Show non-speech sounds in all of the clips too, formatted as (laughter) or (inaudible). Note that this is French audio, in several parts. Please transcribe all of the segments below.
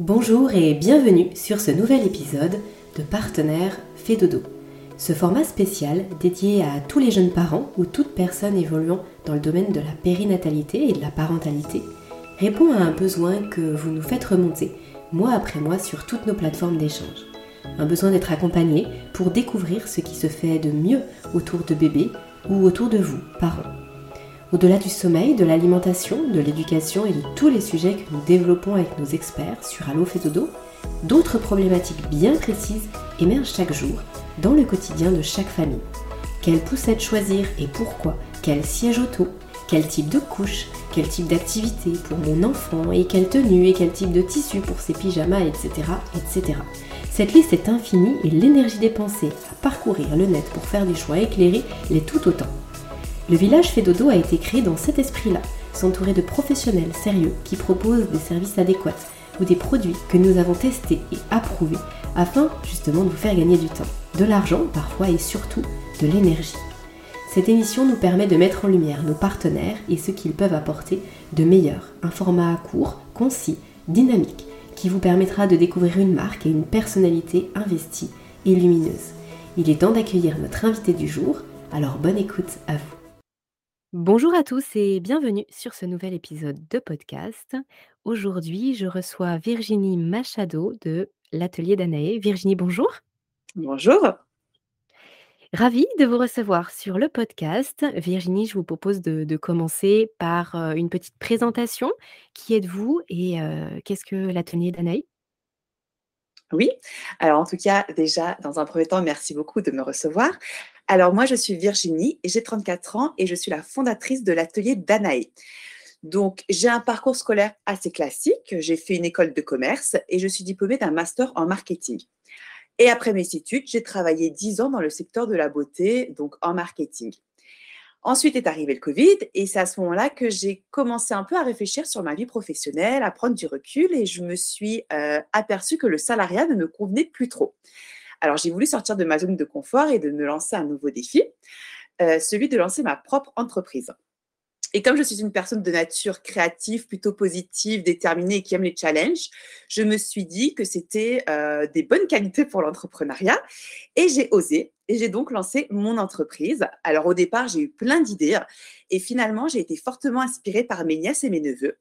Bonjour et bienvenue sur ce nouvel épisode de Partenaire Fait. Ce format spécial dédié à tous les jeunes parents ou toute personne évoluant dans le domaine de la périnatalité et de la parentalité répond à un besoin que vous nous faites remonter mois après mois sur toutes nos plateformes d'échange. Un besoin d'être accompagné pour découvrir ce qui se fait de mieux autour de bébés ou autour de vous, parents. Au-delà du sommeil, de l'alimentation, de l'éducation et de tous les sujets que nous développons avec nos experts sur Allo fait d'autres problématiques bien précises émergent chaque jour dans le quotidien de chaque famille. Quelle poussette choisir et pourquoi? Quel siège auto? Quel type de couche? Quel type d'activité pour mon enfant? Et quelle tenue? Et quel type de tissu pour ses pyjamas? Etc. etc. Cette liste est infinie et l'énergie dépensée à parcourir le net pour faire des choix éclairés l'est tout autant. Le village fait a été créé dans cet esprit-là, s'entourer de professionnels sérieux qui proposent des services adéquats ou des produits que nous avons testés et approuvés afin justement de vous faire gagner du temps, de l'argent parfois et surtout de l'énergie. Cette émission nous permet de mettre en lumière nos partenaires et ce qu'ils peuvent apporter de meilleur, un format court, concis, dynamique, qui vous permettra de découvrir une marque et une personnalité investie et lumineuse. Il est temps d'accueillir notre invité du jour, alors bonne écoute à vous. Bonjour à tous et bienvenue sur ce nouvel épisode de podcast. Aujourd'hui, je reçois Virginie Machado de l'atelier d'Anaé. Virginie, bonjour. Bonjour. Ravie de vous recevoir sur le podcast. Virginie, je vous propose de, commencer par euh, une petite présentation. Qui êtes-vous et euh, qu'est-ce que l'atelier d'Anaï Oui, alors en tout cas, déjà, dans un premier temps, merci beaucoup de me recevoir. Alors moi, je suis Virginie j'ai 34 ans et je suis la fondatrice de l'atelier Danae. Donc, j'ai un parcours scolaire assez classique. J'ai fait une école de commerce et je suis diplômée d'un master en marketing. Et après mes études, j'ai travaillé 10 ans dans le secteur de la beauté, donc en marketing. Ensuite est arrivé le Covid et c'est à ce moment-là que j'ai commencé un peu à réfléchir sur ma vie professionnelle, à prendre du recul et je me suis euh, aperçue que le salariat ne me convenait plus trop. Alors, j'ai voulu sortir de ma zone de confort et de me lancer un nouveau défi, euh, celui de lancer ma propre entreprise. Et comme je suis une personne de nature créative, plutôt positive, déterminée et qui aime les challenges, je me suis dit que c'était euh, des bonnes qualités pour l'entrepreneuriat et j'ai osé. Et j'ai donc lancé mon entreprise. Alors au départ, j'ai eu plein d'idées et finalement, j'ai été fortement inspirée par mes nièces et mes neveux.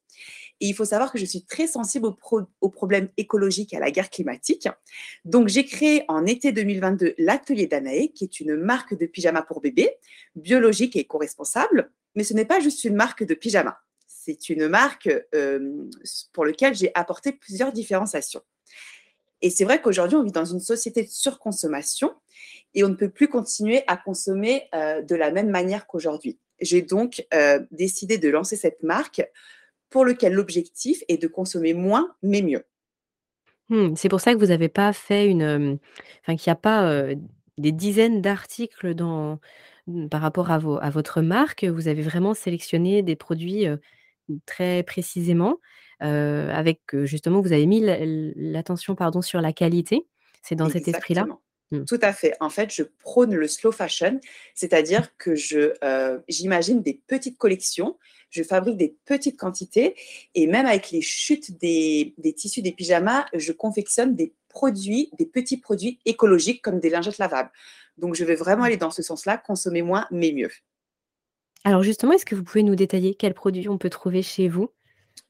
Et il faut savoir que je suis très sensible aux, problèmes écologiques et à la guerre climatique. Donc, j'ai créé en été 2022 l'atelier d'Anaé, qui est une marque de pyjama pour bébés, biologique et éco-responsable. Mais ce n'est pas juste une marque de pyjama. C'est une marque euh, pour laquelle j'ai apporté plusieurs différenciations. Et c'est vrai qu'aujourd'hui, on vit dans une société de surconsommation et on ne peut plus continuer à consommer euh, de la même manière qu'aujourd'hui. J'ai donc euh, décidé de lancer cette marque pour lequel l'objectif est de consommer moins mais mieux. Mmh, c'est pour ça que vous n'avez pas fait une, enfin qu'il n'y a pas des dizaines d'articles dans mmh, par rapport à, vos, à votre marque. Vous avez vraiment sélectionné des produits très précisément, avec justement, vous avez mis l'attention pardon sur la qualité. C'est dans cet esprit-là. Mmh. Tout à fait. En fait, je prône le slow fashion, c'est-à-dire que je j'imagine des petites collections je fabrique des petites quantités et même avec les chutes des, tissus des pyjamas, je confectionne des produits, des petits produits écologiques comme des lingettes lavables. Donc, je vais vraiment aller dans ce sens-là, consommer moins mais mieux. Alors justement, est-ce que vous pouvez nous détailler quels produits on peut trouver chez vous?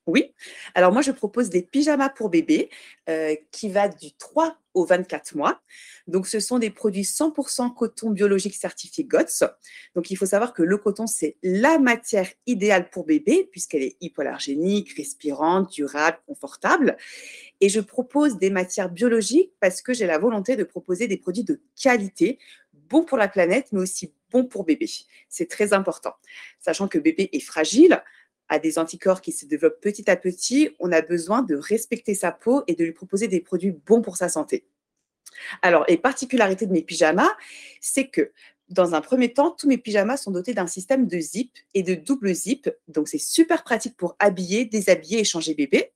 Oui. Alors moi, je propose des pyjamas pour bébé euh, qui va du 3 au 24 mois. Donc, ce sont des produits 100% coton biologique certifié GOTS. Donc, il faut savoir que le coton, c'est la matière idéale pour bébé puisqu'elle est hypoallergénique, respirante, durable, confortable. Et je propose des matières biologiques parce que j'ai la volonté de proposer des produits de qualité, bons pour la planète, mais aussi bons pour bébé. C'est très important. Sachant que bébé est fragile, à des anticorps qui se développent petit à petit, on a besoin de respecter sa peau et de lui proposer des produits bons pour sa santé. Alors, les particularités de mes pyjamas, c'est que dans un premier temps, tous mes pyjamas sont dotés d'un système de zip et de double zip. Donc, c'est super pratique pour habiller, déshabiller et changer bébé.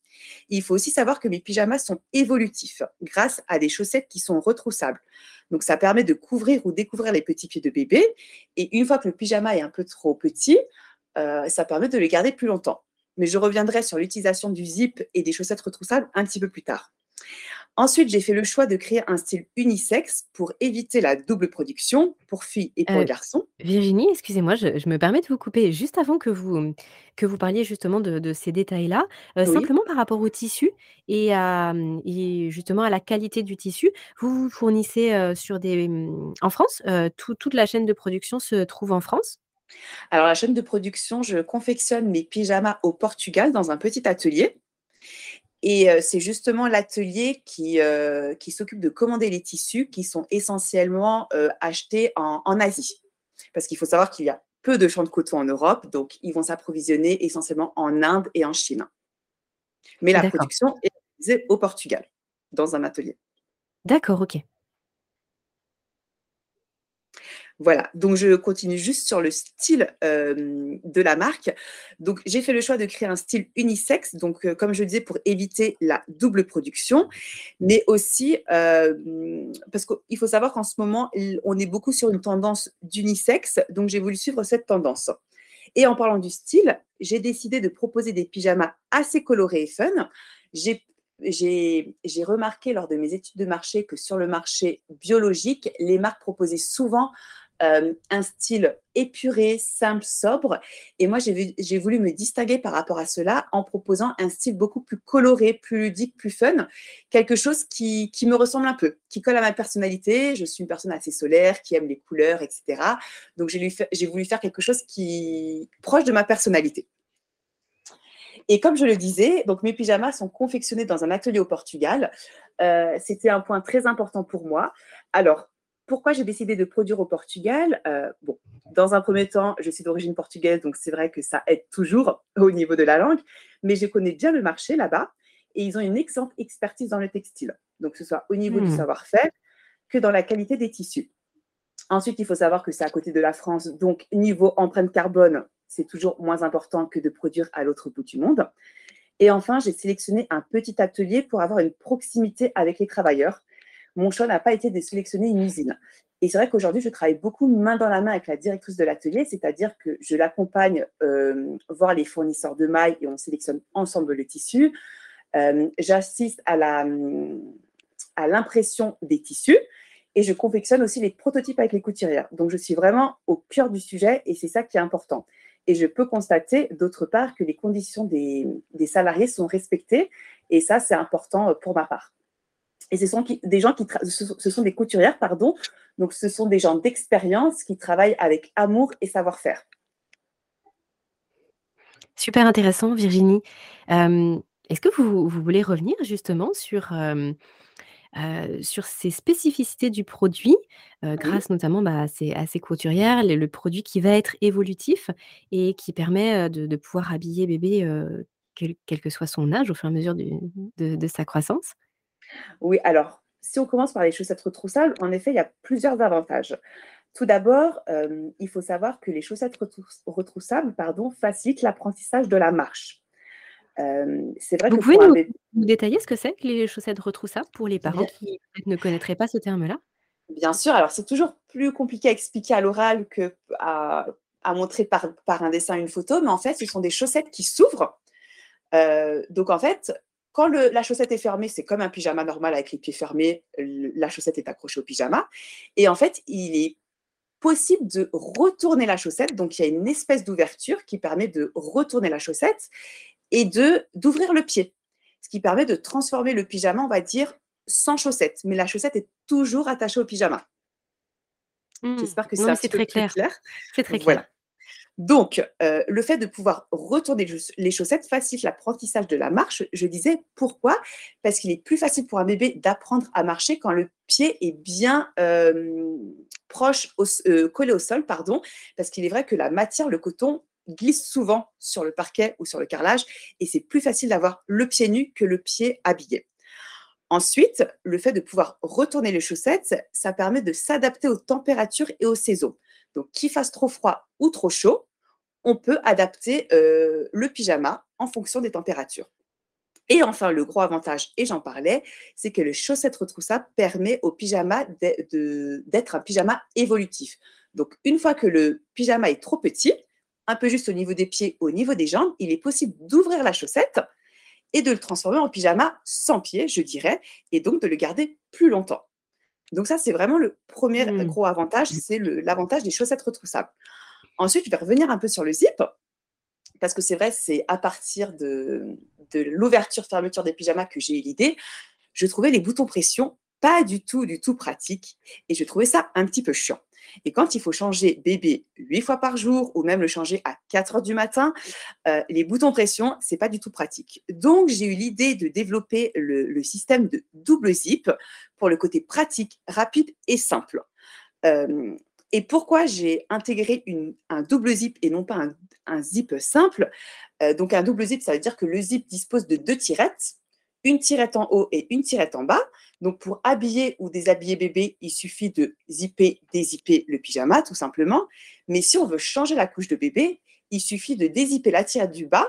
Il faut aussi savoir que mes pyjamas sont évolutifs grâce à des chaussettes qui sont retroussables. Donc, ça permet de couvrir ou découvrir les petits pieds de bébé. Et une fois que le pyjama est un peu trop petit, euh, ça permet de les garder plus longtemps. mais je reviendrai sur l'utilisation du zip et des chaussettes retroussables un petit peu plus tard. Ensuite, j'ai fait le choix de créer un style unisexe pour éviter la double production pour filles et pour Euh, garçons. Virginie, excusez-moi, je, je me permets de vous couper juste avant que vous, que vous parliez justement de, de ces détails-là, euh, Oui. simplement par rapport au tissu et, à, et justement à la qualité du tissu. Vous vous fournissez euh, sur des, hum, en France, tout- toute la chaîne de production se trouve en France? Alors, la chaîne de production, je confectionne mes pyjamas au Portugal dans un petit atelier. Et euh, c'est justement l'atelier qui, euh, qui s'occupe de commander les tissus qui sont essentiellement euh, achetés en, en Asie. Parce qu'il faut savoir qu'il y a peu de champs de coton en Europe, donc ils vont s'approvisionner essentiellement en Inde et en Chine. Mais la production est réalisée au Portugal, dans un atelier. d'accord, ok. Voilà, donc je continue juste sur le style euh, de la marque. Donc j'ai fait le choix de créer un style unisexe, donc euh, comme je disais, pour éviter la double production, mais aussi euh, parce qu'il faut savoir qu'en ce moment, on est beaucoup sur une tendance d'unisexe, donc j'ai voulu suivre cette tendance. Et en parlant du style, j'ai décidé de proposer des pyjamas assez colorés et fun. J'ai j'ai remarqué lors de mes études de marché que sur le marché biologique, les marques proposaient souvent euh, un style épuré, simple, sobre. Et moi, j'ai voulu me distinguer par rapport à cela en proposant un style beaucoup plus coloré, plus ludique, plus fun, quelque chose qui, me ressemble un peu, qui colle à ma personnalité. Je suis une personne assez solaire, qui aime les couleurs, etc. Donc, j'ai voulu faire quelque chose qui proche de ma personnalité. Et comme je le disais, donc mes pyjamas sont confectionnés dans un atelier au Portugal. Euh, C'était un point très important pour moi. Alors, pourquoi j'ai décidé de produire au Portugal Euh, Bon, dans un premier temps, je suis d'origine portugaise, donc c'est vrai que ça aide toujours (laughs) au niveau de la langue, mais je connais bien le marché là-bas et ils ont une excellente expertise dans le textile. Donc, que ce soit au niveau du Hmm, savoir-faire que dans la qualité des tissus. Ensuite, il faut savoir que c'est à côté de la France, donc niveau empreinte carbone, c'est toujours moins important que de produire à l'autre bout du monde. Et enfin, j'ai sélectionné un petit atelier pour avoir une proximité avec les travailleurs. Mon choix n'a pas été de sélectionner une usine. Et c'est vrai qu'aujourd'hui, je travaille beaucoup main dans la main avec la directrice de l'atelier, c'est-à-dire que je l'accompagne euh, voir les fournisseurs de mailles et on sélectionne ensemble le tissu. Euh, J'assiste à à l'impression des tissus et je confectionne aussi les prototypes avec les couturières. Donc, je suis vraiment au cœur du sujet et c'est ça qui est important. Et je peux constater, d'autre part, que les conditions des, des salariés sont respectées et ça, c'est important euh, pour ma part. Et ce sont qui- des gens qui ce sont des couturières, pardon. Donc, ce sont des gens d'expérience qui travaillent avec amour et savoir-faire. Super intéressant, Virginie. Euh, Est-ce que vous, vous voulez revenir justement sur, euh, euh, sur ces spécificités du produit, euh, Oui. grâce notamment bah, à, ces, à ces couturières, le, le produit qui va être évolutif et qui permet de, de pouvoir habiller bébé, euh, quel, quel que soit son âge, au fur et à mesure du- de, de sa croissance? Oui, alors, si on commence par les chaussettes retroussables, en effet, il y a plusieurs avantages. Tout d'abord, euh, il faut savoir que les chaussettes retrous- retroussables pardon, facilitent l'apprentissage de la marche. Euh, c'est vrai Vous que pouvez nous, bébé, nous détailler ce que c'est que les chaussettes retroussables pour les parents bien, qui ne connaîtraient pas ce terme-là? bien sûr, alors c'est toujours plus compliqué à expliquer à l'oral que à, à montrer par, par un dessin, une photo, mais en fait, ce sont des chaussettes qui s'ouvrent. Euh, donc en fait, quand le- la chaussette est fermée, c'est comme un pyjama normal avec les pieds fermés, le- la chaussette est accrochée au pyjama. Et en fait, il est possible de retourner la chaussette. Donc, il y a une espèce d'ouverture qui permet de retourner la chaussette et de d'ouvrir le pied. Ce qui permet de transformer le pyjama, on va dire, sans chaussette. Mais la chaussette est toujours attachée au pyjama. Hmm. J'espère que c'est très clair. clair. C'est très clair. Voilà. Donc, euh, le fait de pouvoir retourner les chauss- les chaussettes facilite l'apprentissage de la marche. Je disais pourquoi? Parce qu'il est plus facile pour un bébé d'apprendre à marcher quand le pied est bien euh, proche, euh, collé au sol, pardon. Parce qu'il est vrai que la matière, le coton, glisse souvent sur le parquet ou sur le carrelage et c'est plus facile d'avoir le pied nu que le pied habillé. Ensuite, le fait de pouvoir retourner les chaussettes, ça permet de s'adapter aux températures et aux saisons. Donc, qu'il fasse trop froid ou trop chaud, on peut adapter euh, le pyjama en fonction des températures. Et enfin, le gros avantage, et j'en parlais, c'est que le chaussette retroussable permet au pyjama d'être un pyjama évolutif. Donc, une fois que le pyjama est trop petit, un peu juste au niveau des pieds, au niveau des jambes, il est possible d'ouvrir la chaussette et de le transformer en pyjama sans pied, je dirais, et donc de le garder plus longtemps. Donc ça, c'est vraiment le premier Mmh. gros avantage, c'est le- l'avantage des chaussettes retroussables. Ensuite, je vais revenir un peu sur le zip, parce que c'est vrai, c'est à partir de, l'ouverture-fermeture des pyjamas que j'ai eu l'idée. Je trouvais les boutons pression pas du tout, du tout pratiques, et je trouvais ça un petit peu chiant. Et quand il faut changer bébé huit fois par jour, ou même le changer à 4 heures du matin, euh, les boutons pression, c'est pas du tout pratique. Donc, j'ai eu l'idée de développer le, le système de double zip pour le côté pratique, rapide et simple. Euh, et pourquoi j'ai intégré un double zip et non pas un, un zip simple? Euh, Donc, un double zip, ça veut dire que le zip dispose de deux tirettes, une tirette en haut et une tirette en bas. Donc, pour habiller ou déshabiller bébé, il suffit de zipper, dézipper le pyjama, tout simplement. Mais si on veut changer la couche de bébé, il suffit de dézipper la tirette du bas,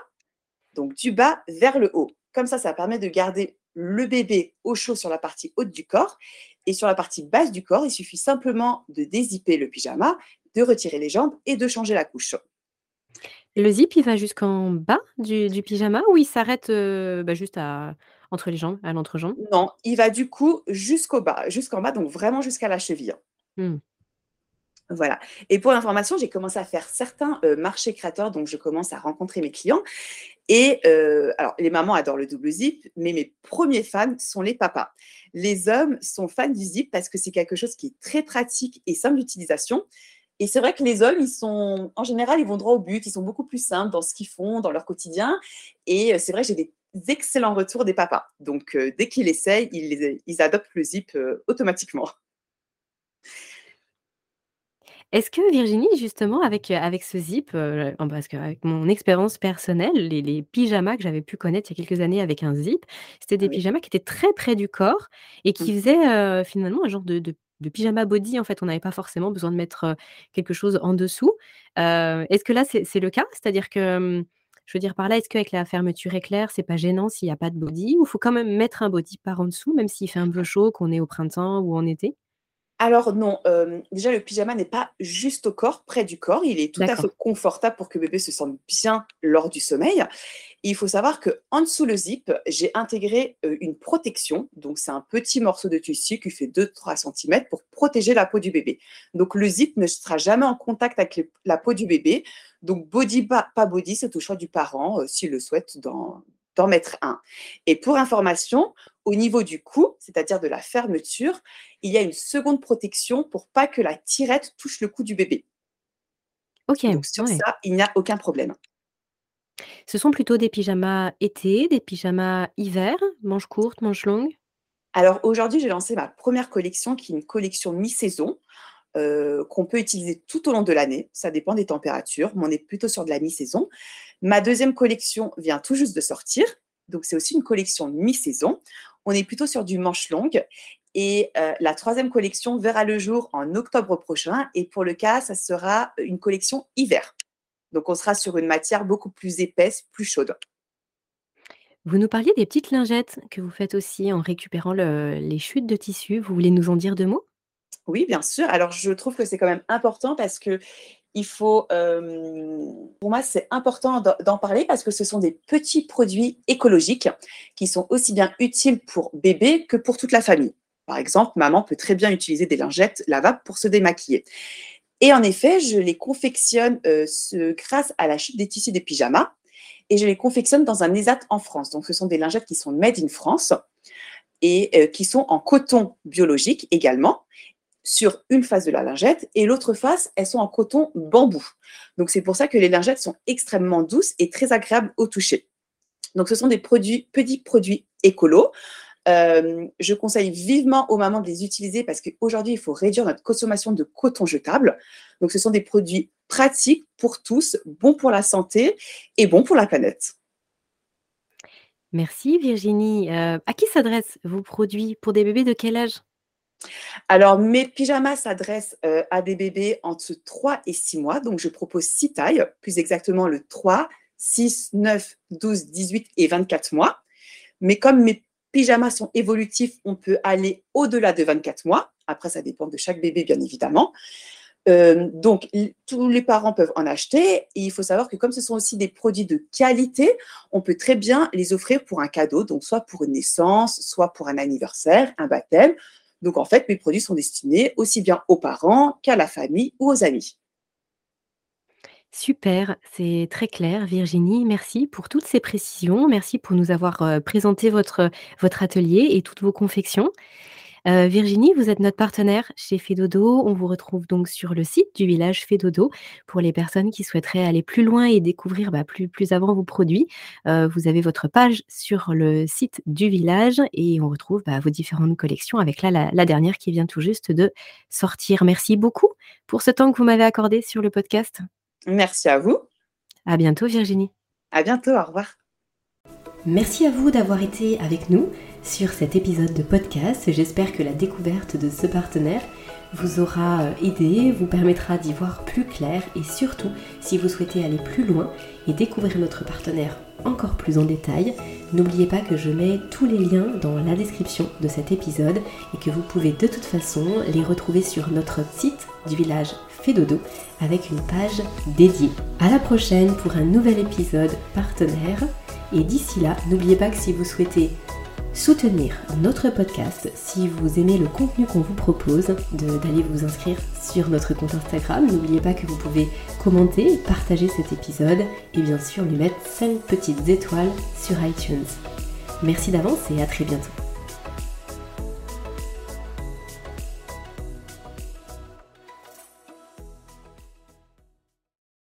donc du bas vers le haut. Comme ça, ça permet de garder le bébé au chaud sur la partie haute du corps. Et sur la partie basse du corps, il suffit simplement de dézipper le pyjama, de retirer les jambes et de changer la couche. Le zip, il va jusqu'en bas du du pyjama ou il s'arrête, heu, bah, juste à entre les jambes, à l'entrejambe? Non, il va du coup jusqu'au bas, jusqu'en bas, donc vraiment jusqu'à la cheville. Mmh. Voilà. Et pour l'information, j'ai commencé à faire certains euh, marchés créateurs, donc je commence à rencontrer mes clients. Et euh, alors, les mamans adorent le double zip, mais mes premiers fans sont les papas. Les hommes sont fans du zip parce que c'est quelque chose qui est très pratique et simple d'utilisation. Et c'est vrai que les hommes, ils sont, en général, ils vont droit au but, ils sont beaucoup plus simples dans ce qu'ils font, dans leur quotidien. Et euh, c'est vrai que j'ai des excellents retours des papas. Donc, dès qu'ils essayent, ils, adoptent le zip automatiquement. Est-ce que Virginie, justement, avec, ce zip, en parce qu'avec mon expérience personnelle, les les pyjamas que j'avais pu connaître il y a quelques années avec un zip, c'était des Oui. pyjamas qui étaient très près du corps et qui Mhm. faisaient, finalement un genre de de de pyjama body, en fait. On n'avait pas forcément besoin de mettre, quelque chose en dessous. Est-ce que là, c'est c'est le cas? C'est-à-dire que, je veux dire par là, est-ce qu'avec la fermeture éclair, c'est pas gênant s'il y a pas de body ou faut quand même mettre un body par en dessous, même s'il fait un peu chaud, qu'on est au printemps ou en été? Alors non, hem, déjà le pyjama n'est pas juste au corps, près du corps. Il est tout à fait confortable pour que bébé se sente bien lors du sommeil. Et il faut savoir qu'en dessous le zip, j'ai intégré, heu, une protection. Donc c'est un petit morceau de tissu qui fait 2-3 centimètres pour protéger la peau du bébé. Donc le zip ne sera jamais en contact avec la peau du bébé. Donc body, pas pas body, c'est au choix du parent, heu, s'il le souhaite d'en mettre un. Et pour information, au niveau du cou, c'est-à-dire de la fermeture, il y a une seconde protection pour pas que la tirette touche le cou du bébé. OK, Donc sur ouais. ça, il n'y a aucun problème. Ce sont plutôt des pyjamas été, des pyjamas hiver, manches courtes, manches longues? Alors aujourd'hui, j'ai lancé ma première collection qui est une collection mi-saison, heu, qu'on peut utiliser tout au long de l'année. Ça dépend des températures, mais on est plutôt sur de la mi-saison. Ma deuxième collection vient tout juste de sortir, donc c'est aussi une collection mi-saison. On est plutôt sur du manche longue et heu, la troisième collection verra le jour en octobre prochain et pour le cas, ça sera une collection hiver. Donc on sera sur une matière beaucoup plus épaisse, plus chaude. Vous nous parliez des petites lingettes que vous faites aussi en récupérant le les chutes de tissu. Vous voulez nous en dire 2 mots? Oui, bien sûr. Alors, je trouve que c'est quand même important parce que il faut, hem, pour moi, c'est important d'en parler parce que ce sont des petits produits écologiques qui sont aussi bien utiles pour bébé que pour toute la famille. Par exemple, maman peut très bien utiliser des lingettes lavables pour se démaquiller. Et en effet, je les confectionne, ce grâce à la chute des tissus des pyjamas et je les confectionne dans un ESAT en France. Donc ce sont des lingettes qui sont made in France et heu, qui sont en coton biologique également sur une face de la lingette et l'autre face, elles sont en coton bambou. Donc c'est pour ça que les lingettes sont extrêmement douces et très agréables au toucher. Donc ce sont des produits, petits produits écolos. Euh, je conseille vivement aux mamans de les utiliser parce qu'aujourd'hui, il faut réduire notre consommation de coton jetable. Donc ce sont des produits pratiques pour tous, bons pour la santé et bons pour la planète. Merci Virginie. Heu, à qui s'adressent vos produits? Pour des bébés de quel âge? Alors, mes pyjamas s'adressent, heu, à des bébés entre 3 et 6 mois, donc je propose 6 tailles, plus exactement le 3, 6, 9, 12, 18 et 24 mois. Mais comme mes pyjamas sont évolutifs, on peut aller au-delà de 24 mois. Après, ça dépend de chaque bébé, bien évidemment. Euh, donc, tous les parents peuvent en acheter. Et il faut savoir que comme ce sont aussi des produits de qualité, on peut très bien les offrir pour un cadeau, donc soit pour une naissance, soit pour un anniversaire, un baptême. Donc, en fait, mes produits sont destinés aussi bien aux parents qu'à la famille ou aux amis. Super, c'est très clair Virginie. Merci pour toutes ces précisions. Merci pour nous avoir, heu, présenté votre, votre atelier et toutes vos confections. Heu, Virginie, vous êtes notre partenaire chez Fedodo. On vous retrouve donc sur le site du village Fedodo pour les personnes qui souhaiteraient aller plus loin et découvrir, bah, plus plus avant vos produits. Heu, vous avez votre page sur le site du village et on retrouve, bah, vos différentes collections avec là, la la dernière qui vient tout juste de sortir. Merci beaucoup pour ce temps que vous m'avez accordé sur le podcast. Merci à vous. À bientôt Virginie. À bientôt, au revoir. Merci à vous d'avoir été avec nous sur cet épisode de podcast. J'espère que la découverte de ce partenaire vous aura euh, aidé, vous permettra d'y voir plus clair et surtout, si vous souhaitez aller plus loin et découvrir notre partenaire encore plus en détail, n'oubliez pas que je mets tous les liens dans la description de cet épisode et que vous pouvez de toute façon les retrouver sur notre site du village Fedodo avec une page dédiée. À la prochaine pour un nouvel épisode partenaire et d'ici là, n'oubliez pas que si vous souhaitez soutenir notre podcast, si vous aimez le contenu qu'on vous propose, d'aller vous inscrire sur notre compte Instagram. N'oubliez pas que vous pouvez commenter, partager cet épisode et bien sûr lui mettre 5 petites étoiles sur iTunes. Merci d'avance et à très bientôt.